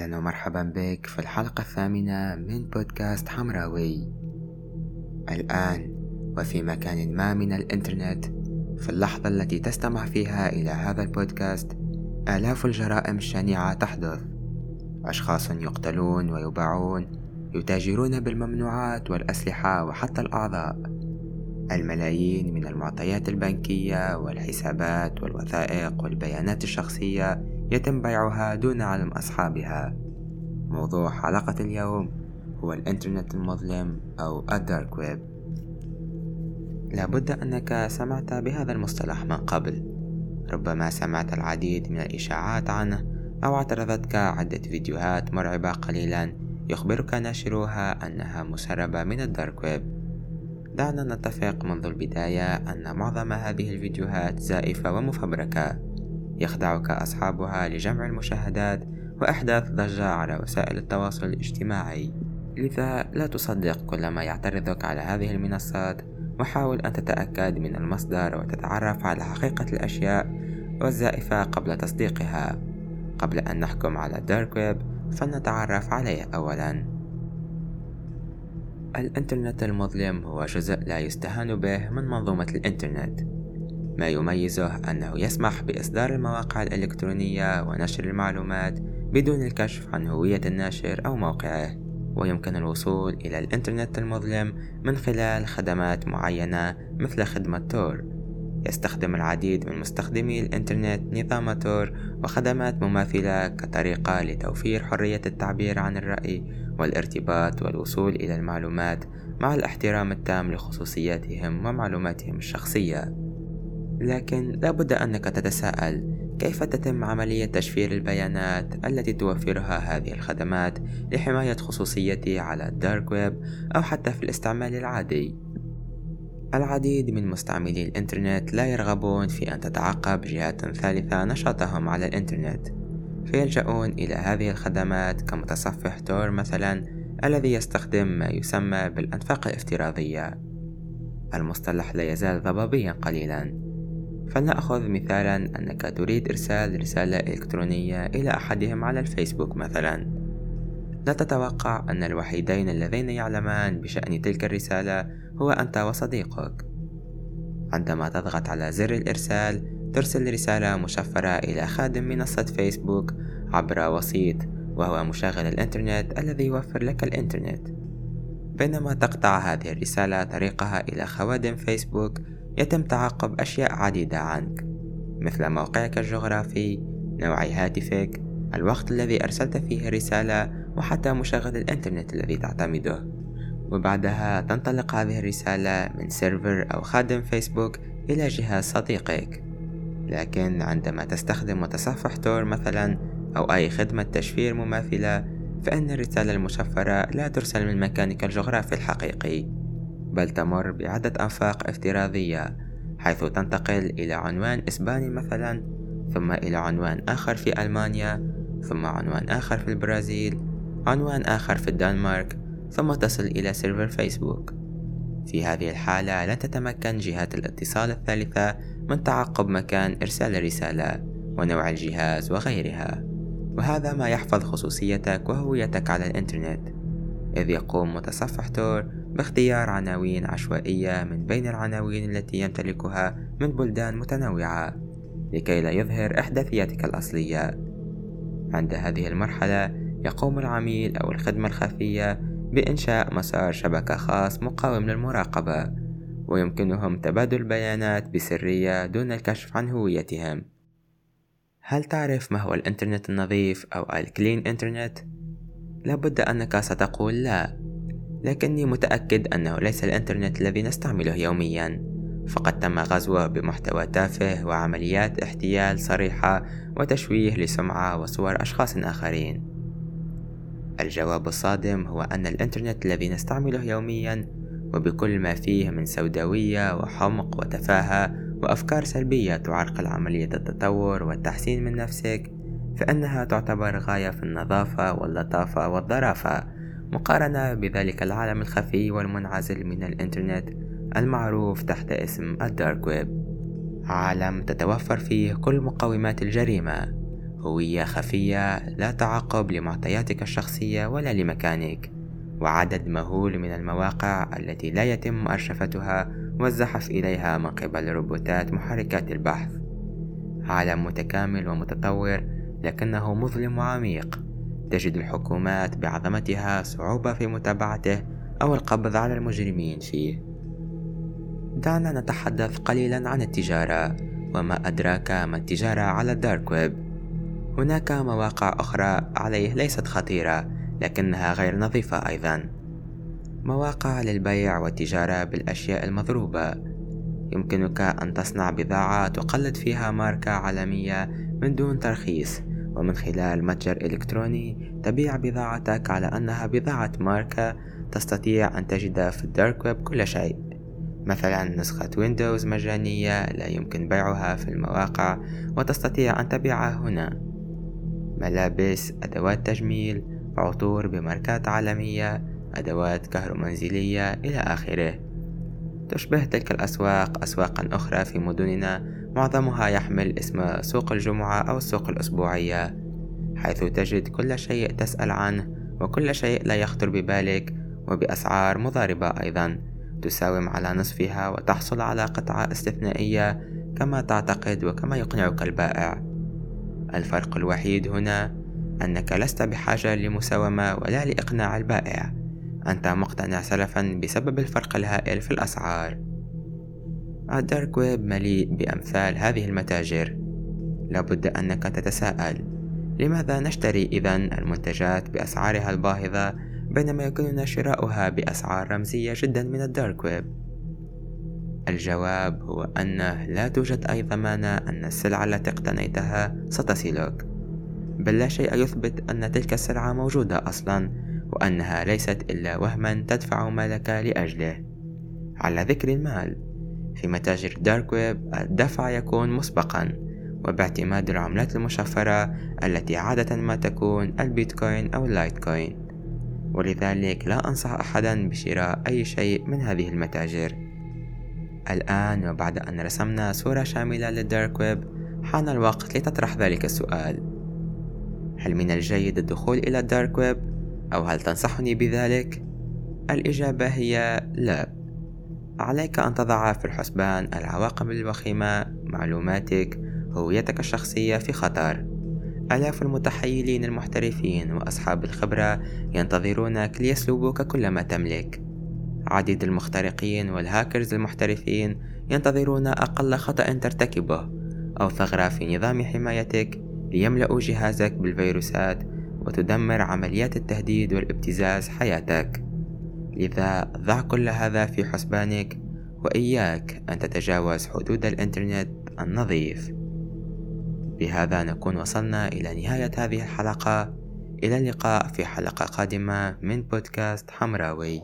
أهلا ومرحبا بك في الحلقة الثامنة من بودكاست حمراوي. الآن وفي مكان ما من الإنترنت في اللحظة التي تستمع فيها إلى هذا البودكاست آلاف الجرائم الشنيعة تحدث. أشخاص يقتلون ويباعون يتاجرون بالممنوعات والأسلحة وحتى الأعضاء. الملايين من المعطيات البنكية والحسابات والوثائق والبيانات الشخصية يتم بيعها دون علم أصحابها. موضوع حلقة اليوم هو الإنترنت المظلم أو ال dark web. لابد أنك سمعت بهذا المصطلح من قبل. ربما سمعت العديد من الإشاعات عنه أو اعترضتك عدة فيديوهات مرعبة قليلا يخبرك ناشروها أنها مسربة من ال dark web. دعنا نتفق منذ البداية أن معظم هذه الفيديوهات زائفة ومفبركة. يخدعك أصحابها لجمع المشاهدات وإحداث ضجة على وسائل التواصل الاجتماعي. لذا لا تصدق كل ما يعترضك على هذه المنصات وحاول أن تتأكد من المصدر وتتعرف على حقيقة الأشياء والزائفة قبل تصديقها. قبل أن نحكم على الدارك ويب فلنتعرف عليه أولا. الإنترنت المظلم هو جزء لا يستهان به من منظومة الإنترنت. ما يميزه أنه يسمح بإصدار المواقع الإلكترونية ونشر المعلومات بدون الكشف عن هوية الناشر أو موقعه. ويمكن الوصول إلى الإنترنت المظلم من خلال خدمات معينة مثل خدمة تور. يستخدم العديد من مستخدمي الإنترنت نظام تور وخدمات مماثلة كطريقة لتوفير حرية التعبير عن الرأي والارتباط والوصول إلى المعلومات مع الاحترام التام لخصوصياتهم ومعلوماتهم الشخصية. لكن لابد أنك تتساءل كيف تتم عملية تشفير البيانات التي توفرها هذه الخدمات لحماية خصوصيتي على ال dark web أو حتى في الاستعمال العادي؟ العديد من مستعملي الإنترنت لا يرغبون في أن تتعقب جهات ثالثة نشاطهم على الإنترنت فيلجؤون إلى هذه الخدمات كمتصفح Tor مثلا الذي يستخدم ما يسمى بالأنفاق الافتراضية. المصطلح لا يزال ضبابيا قليلا. فلنأخذ مثالا أنك تريد إرسال رسالة إلكترونية إلى أحدهم على الفيسبوك مثلا. لا تتوقع أن الوحيدين اللذين يعلمان بشأن تلك الرسالة هو أنت وصديقك. عندما تضغط على زر الإرسال ترسل رسالة مشفرة إلى خادم منصة فيسبوك عبر وسيط وهو مشغل الإنترنت الذي يوفر لك الإنترنت. بينما تقطع هذه الرسالة طريقها إلى خوادم فيسبوك يتم تعقب أشياء عديدة عنك مثل موقعك الجغرافي نوع هاتفك الوقت الذي أرسلت فيه الرسالة وحتى مشغل الإنترنت الذي تعتمده. وبعدها تنطلق هذه الرسالة من سيرفر أو خادم فيسبوك إلى جهاز صديقك. لكن عندما تستخدم متصفح Tor مثلا أو أي خدمة تشفير مماثلة فإن الرسالة المشفرة لا ترسل من مكانك الجغرافي الحقيقي. بل تمر بعدة أنفاق افتراضية حيث تنتقل إلى عنوان إسباني مثلا ثم إلى عنوان آخر في ألمانيا ثم عنوان آخر في البرازيل عنوان آخر في الدنمارك ثم تصل إلى server Facebook. في هذه الحالة لن تتمكن جهات الاتصال الثالثة من تعقب مكان إرسال الرسالة ونوع الجهاز وغيرها. وهذا ما يحفظ خصوصيتك وهويتك على الإنترنت إذ يقوم متصفح تور باختيار عناوين عشوائية من بين العناوين التي يمتلكها من بلدان متنوعة لكي لا يظهر إحداثياتك الأصلية. عند هذه المرحلة يقوم العميل أو الخدمة الخفية بإنشاء مسار شبكة خاص مقاوم للمراقبة ويمكنهم تبادل البيانات بسرية دون الكشف عن هويتهم. هل تعرف ما هو الإنترنت النظيف أو الكلين إنترنت؟ لابد أنك ستقول لا. لكني متأكد أنه ليس الإنترنت الذي نستعمله يوميا. فقد تم غزوه بمحتوى تافه وعمليات احتيال صريحة وتشويه لسمعة وصور أشخاص آخرين. الجواب الصادم هو أن الإنترنت الذي نستعمله يوميا وبكل ما فيه من سوداوية وحمق وتفاهة وأفكار سلبية تعرقل عملية التطور والتحسين من نفسك فإنها تعتبر غاية في النظافة واللطافة والظرافة. مقارنة بذلك العالم الخفي والمنعزل من الإنترنت المعروف تحت اسم الدارك ويب. عالم تتوفر فيه كل مقومات الجريمة هوية خفية لا تعقب لمعطياتك الشخصية ولا لمكانك وعدد مهول من المواقع التي لا يتم أرشفتها والزحف إليها من قبل روبوتات محركات البحث. عالم متكامل ومتطور لكنه مظلم وعميق. تجد الحكومات بعظمتها صعوبة في متابعته أو القبض على المجرمين فيه. دعنا نتحدث قليلا عن التجارة وما أدراك ما التجارة على ال dark web. هناك مواقع أخرى عليه ليست خطيرة لكنها غير نظيفة أيضا. مواقع للبيع والتجارة بالأشياء المضروبة. يمكنك أن تصنع بضاعة تقلد فيها ماركة عالمية من دون ترخيص. ومن خلال متجر إلكتروني تبيع بضاعتك على أنها بضاعة ماركة تستطيع أن تجد في ال dark web كل شيء. مثلا نسخة ويندوز مجانية لا يمكن بيعها في المواقع وتستطيع أن تبيعها هنا. ملابس أدوات تجميل عطور بماركات عالمية أدوات كهرومنزلية إلى آخره. تشبه تلك الأسواق أسواقا أخرى في مدننا معظمها يحمل اسم سوق الجمعة أو السوق الأسبوعية حيث تجد كل شيء تسأل عنه وكل شيء لا يخطر ببالك وبأسعار مضاربة أيضا تساوم على نصفها وتحصل على قطعة استثنائية كما تعتقد وكما يقنعك البائع. الفرق الوحيد هنا أنك لست بحاجة لمساومة ولا لإقناع البائع أنت مقتنع سلفا بسبب الفرق الهائل في الأسعار. الدارك ويب مليء بأمثال هذه المتاجر. لابد أنك تتساءل لماذا نشتري إذا المنتجات بأسعارها الباهظة بينما يمكننا شراؤها بأسعار رمزية جدا من ال dark web؟ الجواب هو أنه لا توجد أي ضمانة أن السلعة التي اقتنيتها ستصلك بل لا شيء يثبت أن تلك السلعة موجودة أصلا وأنها ليست إلا وهما تدفع مالك لأجله. على ذكر المال في متاجر ال dark web الدفع يكون مسبقا وباعتماد العملات المشفرة التي عادة ما تكون البيتكوين أو ال Litecoin. ولذلك لا أنصح أحدا بشراء أي شيء من هذه المتاجر. الآن وبعد أن رسمنا صورة شاملة لل dark web حان الوقت لتطرح ذلك السؤال. هل من الجيد الدخول إلى ال dark web أو هل تنصحني بذلك؟ الإجابة هي لا. عليك أن تضع في الحسبان العواقب الوخيمة معلوماتك هويتك الشخصية في خطر. آلاف المتحيلين المحترفين وأصحاب الخبرة ينتظرونك ليسلبوك كل ما تملك. عديد المخترقين والهاكرز المحترفين ينتظرون أقل خطأ ترتكبه أو ثغرة في نظام حمايتك ليملأوا جهازك بالفيروسات وتدمر عمليات التهديد والابتزاز حياتك. لذا ضع كل هذا في حسبانك وإياك أن تتجاوز حدود الإنترنت النظيف. بهذا نكون وصلنا إلى نهاية هذه الحلقة. إلى اللقاء في حلقة قادمة من بودكاست حمراوي.